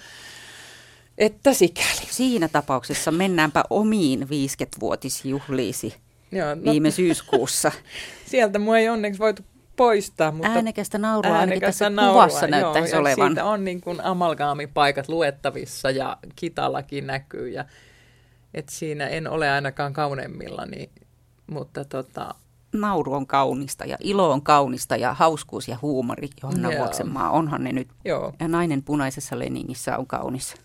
että sikäli. Siinä tapauksessa mennäänpä omiin 50-vuotisjuhliisi Joo, no, viime syyskuussa. Sieltä mua ei onneksi voitu poistaa. Mutta äänekästä naurua äänekästä ainakin tässä naurua, kuvassa näyttäisi joo, olevan. Siitä on niin kuin amalgaamipaikat luettavissa ja kitallakin näkyy. Ja, et siinä en ole ainakaan kauneimmillani, mutta tota, nauru on kaunista ja ilo on kaunista ja hauskuus ja huumori, Johanna Vuoksenmaa, onhan ne nyt. Joo. Ja nainen punaisessa leningissä on kaunis.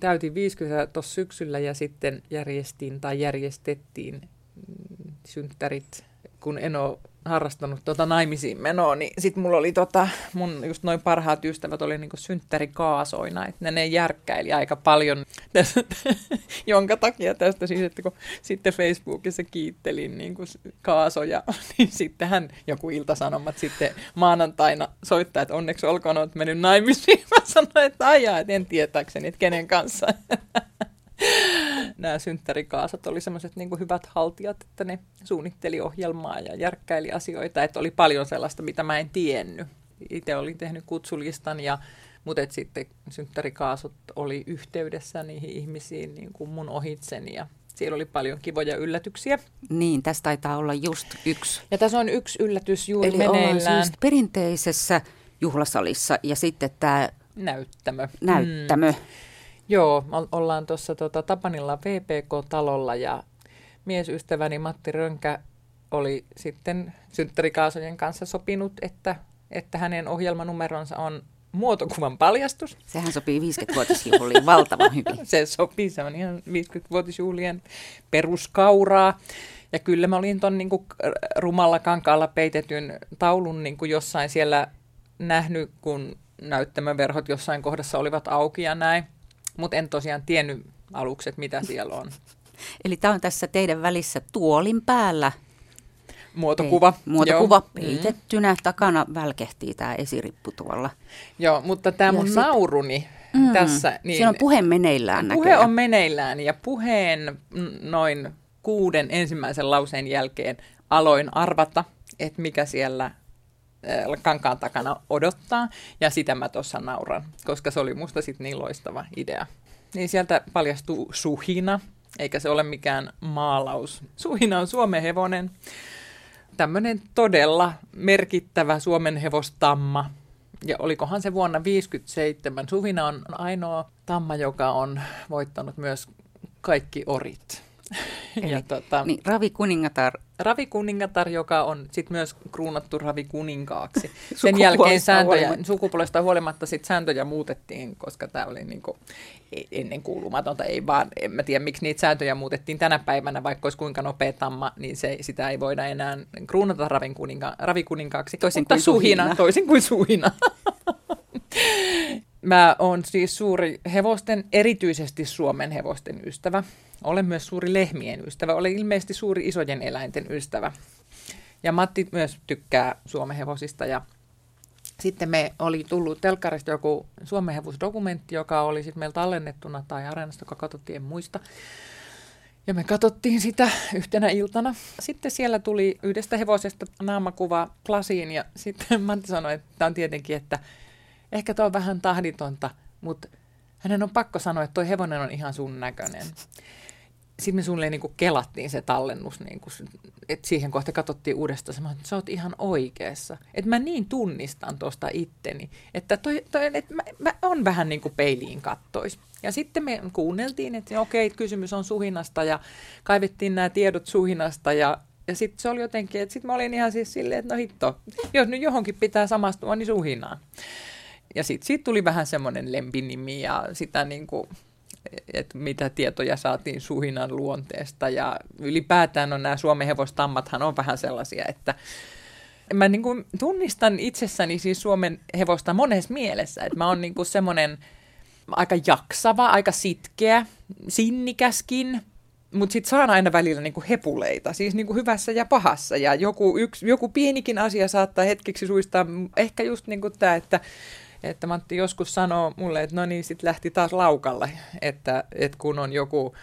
Täytin 50 tuossa syksyllä ja sitten järjestin tai järjestettiin synttärit, kun en ole harrastanut tota naimisiin menoa, niin sitten mulla oli tota, mun just noin parhaat ystävät oli niinku synttärikaasoina, että ne, ne järkkäili aika paljon, tästä, jonka takia tästä siis, että kun sitten Facebookissa kiittelin niinku kaasoja, niin sittenhän joku iltasanomat sitten maanantaina soittaa, että onneksi olkoon olet mennyt naimisiin. Mä sanoin, että aijaa, että en tietääkseni, että kenen kanssa. nämä synttärikaasat oli semmoiset niin hyvät haltijat, että ne suunnitteli ohjelmaa ja järkkäili asioita, että oli paljon sellaista, mitä mä en tiennyt. Itse olin tehnyt kutsulistan ja mutta sitten synttärikaasut oli yhteydessä niihin ihmisiin niin kuin mun ohitseni ja siellä oli paljon kivoja yllätyksiä. Niin, tässä taitaa olla just yksi. Ja tässä on yksi yllätys juuri Eli meneillään. Siis perinteisessä juhlasalissa ja sitten tämä näyttämö. Näyttämö. Mm. Joo, ollaan tuossa tota, Tapanilla VPK-talolla ja miesystäväni Matti Rönkä oli sitten synttärikaasojen kanssa sopinut, että, että hänen ohjelmanumeronsa on muotokuvan paljastus. Sehän sopii 50-vuotisjuhliin valtavan hyvin. Se sopii, se on ihan 50-vuotisjuhlien peruskauraa. Ja kyllä mä olin tuon niin rumalla kankaalla peitetyn taulun niin kuin jossain siellä nähnyt, kun näyttämöverhot jossain kohdassa olivat auki ja näin mutta en tosiaan tiennyt aluksi, että mitä siellä on. Eli tämä on tässä teidän välissä tuolin päällä. Muotokuva. Ei, muotokuva Joo. Peitettynä. Mm. Takana välkehtii tämä esirippu tuolla. Joo, mutta tämä mun sit, nauruni mm, tässä. Niin, siinä on puhe meneillään Puhe näköjään. on meneillään ja puheen noin kuuden ensimmäisen lauseen jälkeen aloin arvata, että mikä siellä kankaan takana odottaa, ja sitä mä tuossa nauran, koska se oli musta sitten niin loistava idea. Niin sieltä paljastuu suhina, eikä se ole mikään maalaus. Suhina on Suomen hevonen, tämmöinen todella merkittävä Suomen hevostamma. Ja olikohan se vuonna 1957. Suhina on ainoa tamma, joka on voittanut myös kaikki orit. Eli, ja tota, niin, Ravi Kuningatar. Ravi Kuningatar, joka on sit myös kruunattu Ravi Kuninkaaksi. Sen jälkeen sääntöjä, huolimatta. sukupuolesta huolimatta sit sääntöjä muutettiin, koska tämä oli niinku ennen kuulumatonta. Ei vaan, en mä tiedä miksi niitä sääntöjä muutettiin tänä päivänä, vaikka olisi kuinka nopea tamma, niin se, sitä ei voida enää kruunata Ravin kuninka, Ravi Kuninkaaksi. Toisin kuin suhina. suhina. Toisin kuin suhina. Mä oon siis suuri hevosten, erityisesti Suomen hevosten ystävä. Olen myös suuri lehmien ystävä. Olen ilmeisesti suuri isojen eläinten ystävä. Ja Matti myös tykkää Suomen hevosista. Ja sitten me oli tullut telkkarista joku Suomen hevosdokumentti, joka oli sitten meillä tallennettuna tai areenasta, joka katsottiin, en muista. Ja me katsottiin sitä yhtenä iltana. Sitten siellä tuli yhdestä hevosesta naamakuva plasiin ja sitten Matti sanoi, että tämä on tietenkin, että ehkä tuo on vähän tahditonta, mutta hänen on pakko sanoa, että tuo hevonen on ihan sun näköinen. Sitten me suunnilleen niin kelattiin se tallennus, niin kuin, että siihen kohta katsottiin uudestaan, sanoin, että sä oot ihan oikeassa. Että mä niin tunnistan tuosta itteni, että, toi, toi, että mä, mä on vähän niin kuin peiliin kattois. Ja sitten me kuunneltiin, että okei, kysymys on suhinasta ja kaivettiin nämä tiedot suhinasta ja ja sitten se oli jotenkin, että sitten mä olin ihan siis silleen, että no hitto, jos nyt johonkin pitää samastua, niin suhinaan. Ja sitten siitä tuli vähän semmoinen lempinimi ja sitä niin kuin, että mitä tietoja saatiin suhinan luonteesta. Ja ylipäätään on nämä Suomen hevostammathan on vähän sellaisia, että mä niin kuin tunnistan itsessäni siis Suomen hevosta monessa mielessä. Että mä oon niin kuin semmoinen aika jaksava, aika sitkeä, sinnikäskin, mutta sitten saan aina välillä niinku hepuleita, siis niinku hyvässä ja pahassa. Ja joku, yksi, joku pienikin asia saattaa hetkeksi suistaa, ehkä just niinku tämä, että että Matti joskus sanoo mulle, että no niin, sitten lähti taas laukalle, että, että kun on joku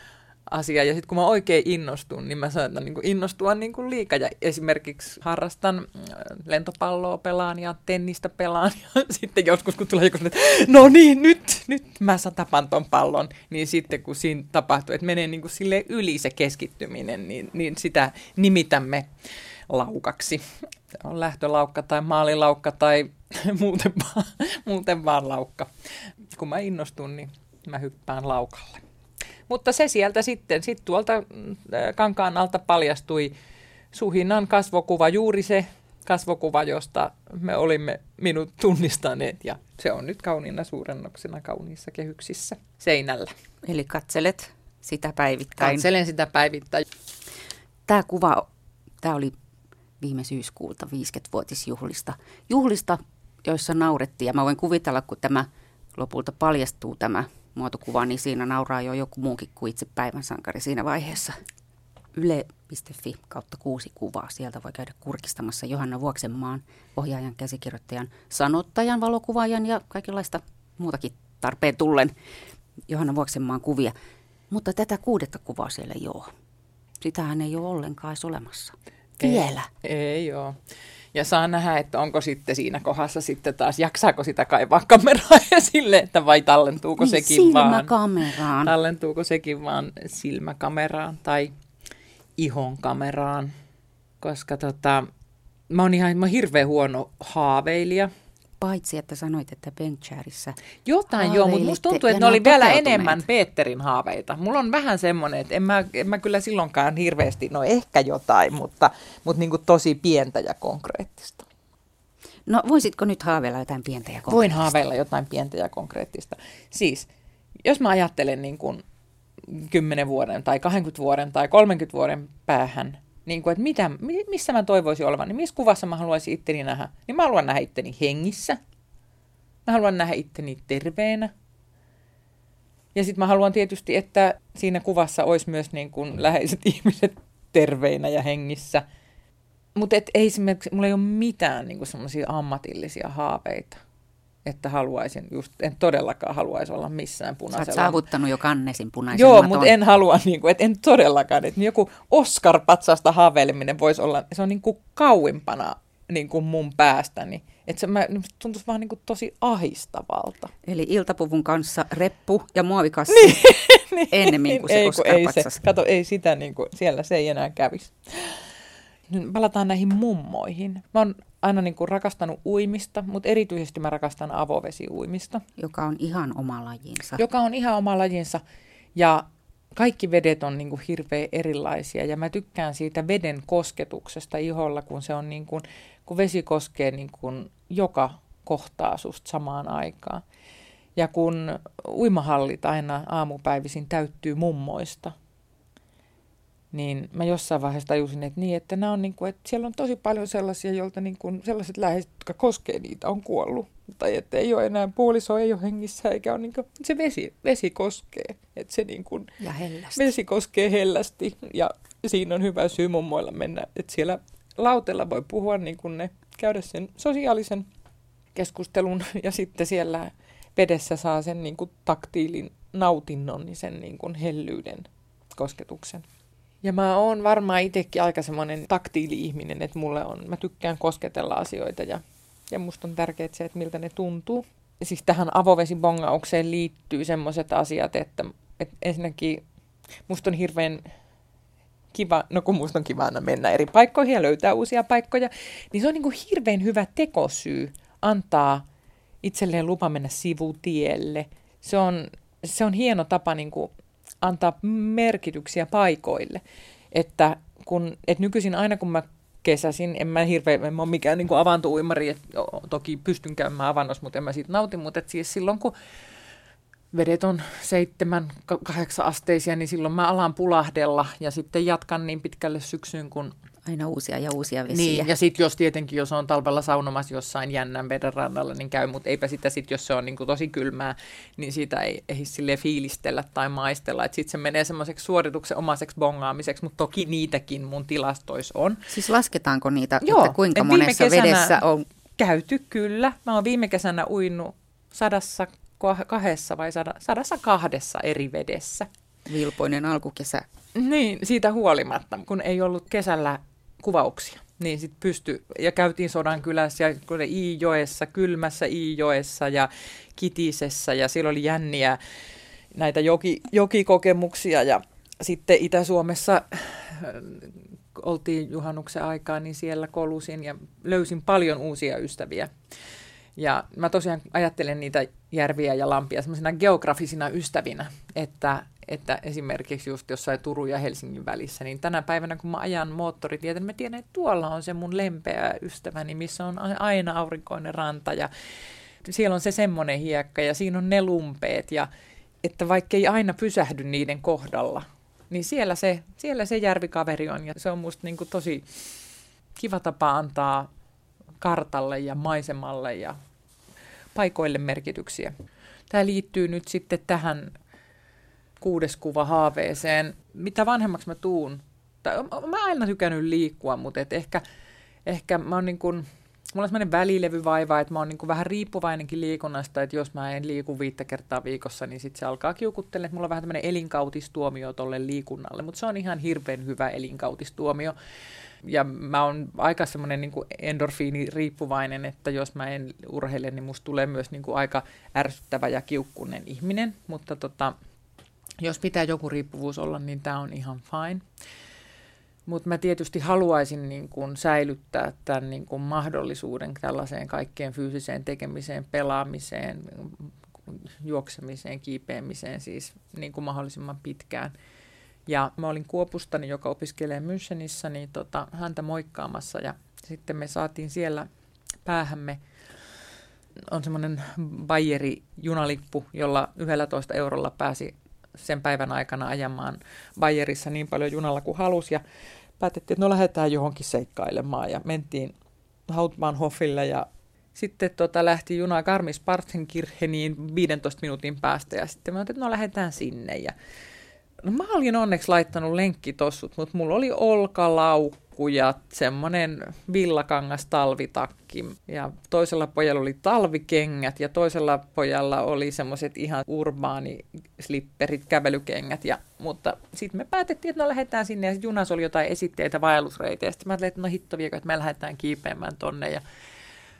asia. Ja sitten kun mä oikein innostun, niin mä saatan niin innostua niin kuin liikaa. Ja esimerkiksi harrastan äh, lentopalloa pelaan ja tennistä pelaan. Ja sitten joskus, kun tulee joku että no niin, nyt, nyt mä tapan ton pallon. Niin sitten kun siinä tapahtuu, että menee niin kuin sille yli se keskittyminen, niin, niin sitä nimitämme laukaksi. On lähtölaukka tai maalilaukka tai muuten vaan, muuten vaan laukka. Kun mä innostun, niin mä hyppään laukalle. Mutta se sieltä sitten, sitten tuolta mm, kankaan alta paljastui Suhinnan kasvokuva, juuri se kasvokuva, josta me olimme minut tunnistaneet ja se on nyt kauniina suurennoksena kauniissa kehyksissä seinällä. Eli katselet sitä päivittäin. Katselen sitä päivittäin. Tämä kuva, tämä oli viime syyskuulta 50-vuotisjuhlista. Juhlista, joissa naurettiin ja mä voin kuvitella, kun tämä lopulta paljastuu tämä muotokuva, niin siinä nauraa jo joku muukin kuin itse päivän sankari siinä vaiheessa. Yle.fi kautta kuusi kuvaa. Sieltä voi käydä kurkistamassa Johanna Vuoksenmaan, ohjaajan, käsikirjoittajan, sanottajan, valokuvaajan ja kaikenlaista muutakin tarpeen tullen Johanna Vuoksenmaan kuvia. Mutta tätä kuudetta kuvaa siellä ei ole. Sitähän ei ole ollenkaan edes olemassa. Vielä. Ei, ei ole. Ja saa nähdä, että onko sitten siinä kohdassa sitten taas, jaksaako sitä kaivaa kameraa esille, että vai tallentuuko niin, sekin vaan. Silmäkameraan. Tallentuuko sekin vaan silmäkameraan tai ihon kameraan. Koska tota, mä oon ihan mä oon hirveän huono haaveilija. Paitsi, että sanoit, että Bencharissä Jotain joo, mutta musta tuntuu, että ne oli vielä enemmän Peterin haaveita. Mulla on vähän semmoinen, että en mä, en mä kyllä silloinkaan hirveästi, no ehkä jotain, mutta, mutta niin kuin tosi pientä ja konkreettista. No voisitko nyt haaveilla jotain pientä ja konkreettista? Voin haaveilla jotain pientä ja konkreettista. Siis, jos mä ajattelen niin kuin 10 vuoden tai 20 vuoden tai 30 vuoden päähän, niin kuin, että mitä, missä mä toivoisin olevan, niin missä kuvassa mä haluaisin itteni nähdä. Niin mä haluan nähdä itteni hengissä. Mä haluan nähdä itteni terveenä. Ja sitten mä haluan tietysti, että siinä kuvassa olisi myös niin kuin läheiset ihmiset terveinä ja hengissä. Mutta ei esimerkiksi, mulla ei ole mitään niin semmoisia ammatillisia haaveita että haluaisin, just, en todellakaan haluaisi olla missään punaisella. Sä saavuttanut jo kannesin punaisen Joo, mutta en halua, niin kuin, että en todellakaan, että joku Oscar-patsasta haaveileminen voisi olla, se on niin kuin kauimpana niin kuin mun päästäni. Että se mä, tuntuisi vaan niin kuin tosi ahistavalta. Eli iltapuvun kanssa reppu ja muovikassi niin, niin, ennemmin kuin se ei, ei, se, kato, ei sitä, niin kuin, siellä se ei enää kävisi. Nyt palataan näihin mummoihin. Mä oon aina niin kuin rakastanut uimista, mutta erityisesti mä rakastan avovesiuimista. Joka on ihan oma lajinsa. Joka on ihan oma lajinsa. Ja kaikki vedet on niin kuin hirveän erilaisia ja mä tykkään siitä veden kosketuksesta iholla, kun se on niin kuin, kun vesi koskee niin kuin joka kohtaa susta samaan aikaan. Ja kun uimahallit aina aamupäivisin täyttyy mummoista – niin mä jossain vaiheessa tajusin, että niin, että, nämä on niin kuin, että siellä on tosi paljon sellaisia, joilta niin kuin, sellaiset läheiset, jotka koskee niitä, on kuollut. Tai että ei ole enää puoliso, ei ole hengissä, eikä ole niin kuin, se vesi, vesi koskee. Että se niin kuin, ja hellästi. Vesi koskee hellästi ja siinä on hyvä syy mummoilla mennä, että siellä lautella voi puhua niin kuin ne, käydä sen sosiaalisen keskustelun ja sitten siellä vedessä saa sen niin kuin taktiilin nautinnon, niin sen niin kuin hellyyden kosketuksen. Ja mä oon varmaan itsekin aika semmoinen taktiili-ihminen, että mulle on, mä tykkään kosketella asioita ja, ja musta on tärkeää se, että miltä ne tuntuu. Siis tähän avovesibongaukseen liittyy semmoiset asiat, että, että ensinnäkin musta on hirveän kiva, no kun musta on kiva aina mennä eri paikkoihin ja löytää uusia paikkoja, niin se on niin kuin hirveän hyvä tekosyy antaa itselleen lupa mennä sivutielle. Se on, se on hieno tapa niin kuin antaa merkityksiä paikoille. Että kun, et nykyisin aina kun mä kesäsin, en mä hirveän, en mä ole mikään niin avantouimari, että toki pystyn käymään avannossa, mutta en mä siitä nautin, mutta et siis silloin kun vedet on seitsemän, kahdeksan asteisia, niin silloin mä alan pulahdella ja sitten jatkan niin pitkälle syksyyn, kun Aina uusia ja uusia vesiä. Niin, ja sitten jos tietenkin, jos on talvella saunomassa jossain jännän veden rannalla, niin käy, mutta eipä sitä sitten, jos se on niin kuin tosi kylmää, niin sitä ei ehdi sille fiilistellä tai maistella. Sitten se menee semmoiseksi suorituksen omaiseksi bongaamiseksi, mutta toki niitäkin mun tilastois on. Siis lasketaanko niitä, Joo, että kuinka monessa vedessä on? Käyty kyllä. Mä oon viime kesänä uinut sadassa kahdessa vai sadassa kahdessa eri vedessä. Vilpoinen alkukesä. Niin, siitä huolimatta, kun ei ollut kesällä kuvauksia. Niin sitten pysty, ja käytiin sodan kylässä ja Iijoessa, kylmässä Iijoessa ja Kitisessä ja siellä oli jänniä näitä joki, jokikokemuksia ja sitten Itä-Suomessa äh, oltiin juhannuksen aikaa, niin siellä kolusin ja löysin paljon uusia ystäviä. Ja mä tosiaan ajattelen niitä järviä ja lampia semmoisina geografisina ystävinä, että että esimerkiksi just jossain Turun ja Helsingin välissä, niin tänä päivänä kun mä ajan moottoritietä, niin mä tiedän, että tuolla on se mun lempeä ystäväni, missä on aina aurinkoinen ranta ja siellä on se semmoinen hiekka ja siinä on ne lumpeet ja että vaikka ei aina pysähdy niiden kohdalla, niin siellä se, siellä se järvikaveri on ja se on musta niin tosi kiva tapa antaa kartalle ja maisemalle ja paikoille merkityksiä. Tämä liittyy nyt sitten tähän kuudes kuva haaveeseen. Mitä vanhemmaksi mä tuun, tai mä aina tykännyt liikkua, mutta et ehkä, ehkä mä oon niin kuin, mulla on sellainen välilevyvaiva, että mä oon niin kuin vähän riippuvainenkin liikunnasta, että jos mä en liiku viittä kertaa viikossa, niin sitten se alkaa kiukuttelemaan, että mulla on vähän tämmöinen elinkautistuomio tolle liikunnalle, mutta se on ihan hirveän hyvä elinkautistuomio. Ja mä oon aika semmoinen niin endorfiini riippuvainen, että jos mä en urheile, niin musta tulee myös niin kuin aika ärsyttävä ja kiukkunen ihminen, mutta tota, jos pitää joku riippuvuus olla, niin tämä on ihan fine. Mutta mä tietysti haluaisin niin kun säilyttää tämän niin kun mahdollisuuden tällaiseen kaikkeen fyysiseen tekemiseen, pelaamiseen, juoksemiseen, kiipeämiseen siis niin mahdollisimman pitkään. Ja mä olin Kuopustani, joka opiskelee Münchenissä, niin tota, häntä moikkaamassa. Ja sitten me saatiin siellä päähämme on semmoinen Bayeri junalippu, jolla 11 eurolla pääsi sen päivän aikana ajamaan Bayerissa niin paljon junalla kuin halusi ja päätettiin, että no lähdetään johonkin seikkailemaan. Ja mentiin Hautmannhofille ja sitten tota, lähti juna Garmisch-Partenkircheniin 15 minuutin päästä. Ja sitten mä ajattelin, että no lähdetään sinne. Ja No mä olin onneksi laittanut lenkkitossut, mutta mulla oli olkalaukku ja semmoinen villakangas talvitakki. Ja toisella pojalla oli talvikengät ja toisella pojalla oli semmoiset ihan urbaani slipperit, kävelykengät. Ja, mutta sitten me päätettiin, että no lähdetään sinne ja junassa oli jotain esitteitä vaellusreiteä. Sitten mä ajattelin, että no hitto viekö, että me lähdetään kiipeämään tonne. Ja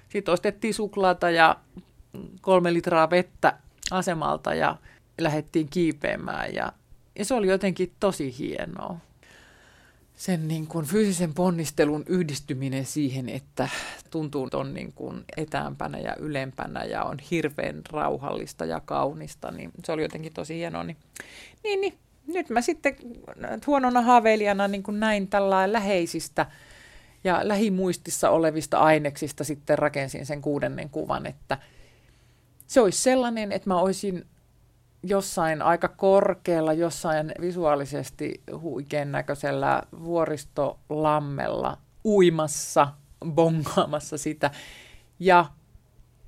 sitten ostettiin suklaata ja kolme litraa vettä asemalta ja lähdettiin kiipeämään ja ja se oli jotenkin tosi hienoa. Sen niin kuin fyysisen ponnistelun yhdistyminen siihen, että tuntuu on niin kuin etäämpänä ja ylempänä ja on hirveän rauhallista ja kaunista, niin se oli jotenkin tosi hienoa. Niin, niin, niin nyt mä sitten huonona haaveilijana niin kuin näin tällä läheisistä ja lähimuistissa olevista aineksista sitten rakensin sen kuudennen kuvan, että se olisi sellainen, että mä olisin jossain aika korkealla, jossain visuaalisesti huikean näköisellä vuoristolammella uimassa, bongaamassa sitä. Ja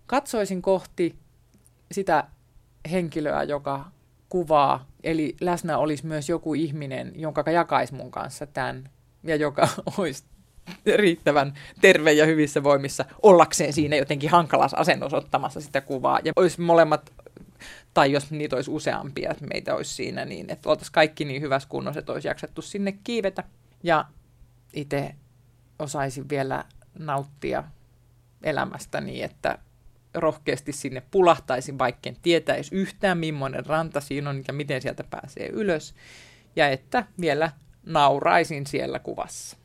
katsoisin kohti sitä henkilöä, joka kuvaa, eli läsnä olisi myös joku ihminen, jonka jakaisi mun kanssa tämän, ja joka olisi riittävän terve ja hyvissä voimissa ollakseen siinä jotenkin hankalassa asennossa ottamassa sitä kuvaa. Ja olisi molemmat tai jos niitä olisi useampia, että meitä olisi siinä niin, että oltaisiin kaikki niin hyvässä kunnossa, että olisi jaksettu sinne kiivetä. Ja itse osaisin vielä nauttia elämästä niin, että rohkeasti sinne pulahtaisin, vaikka en tietäisi yhtään, millainen ranta siinä on ja miten sieltä pääsee ylös. Ja että vielä nauraisin siellä kuvassa.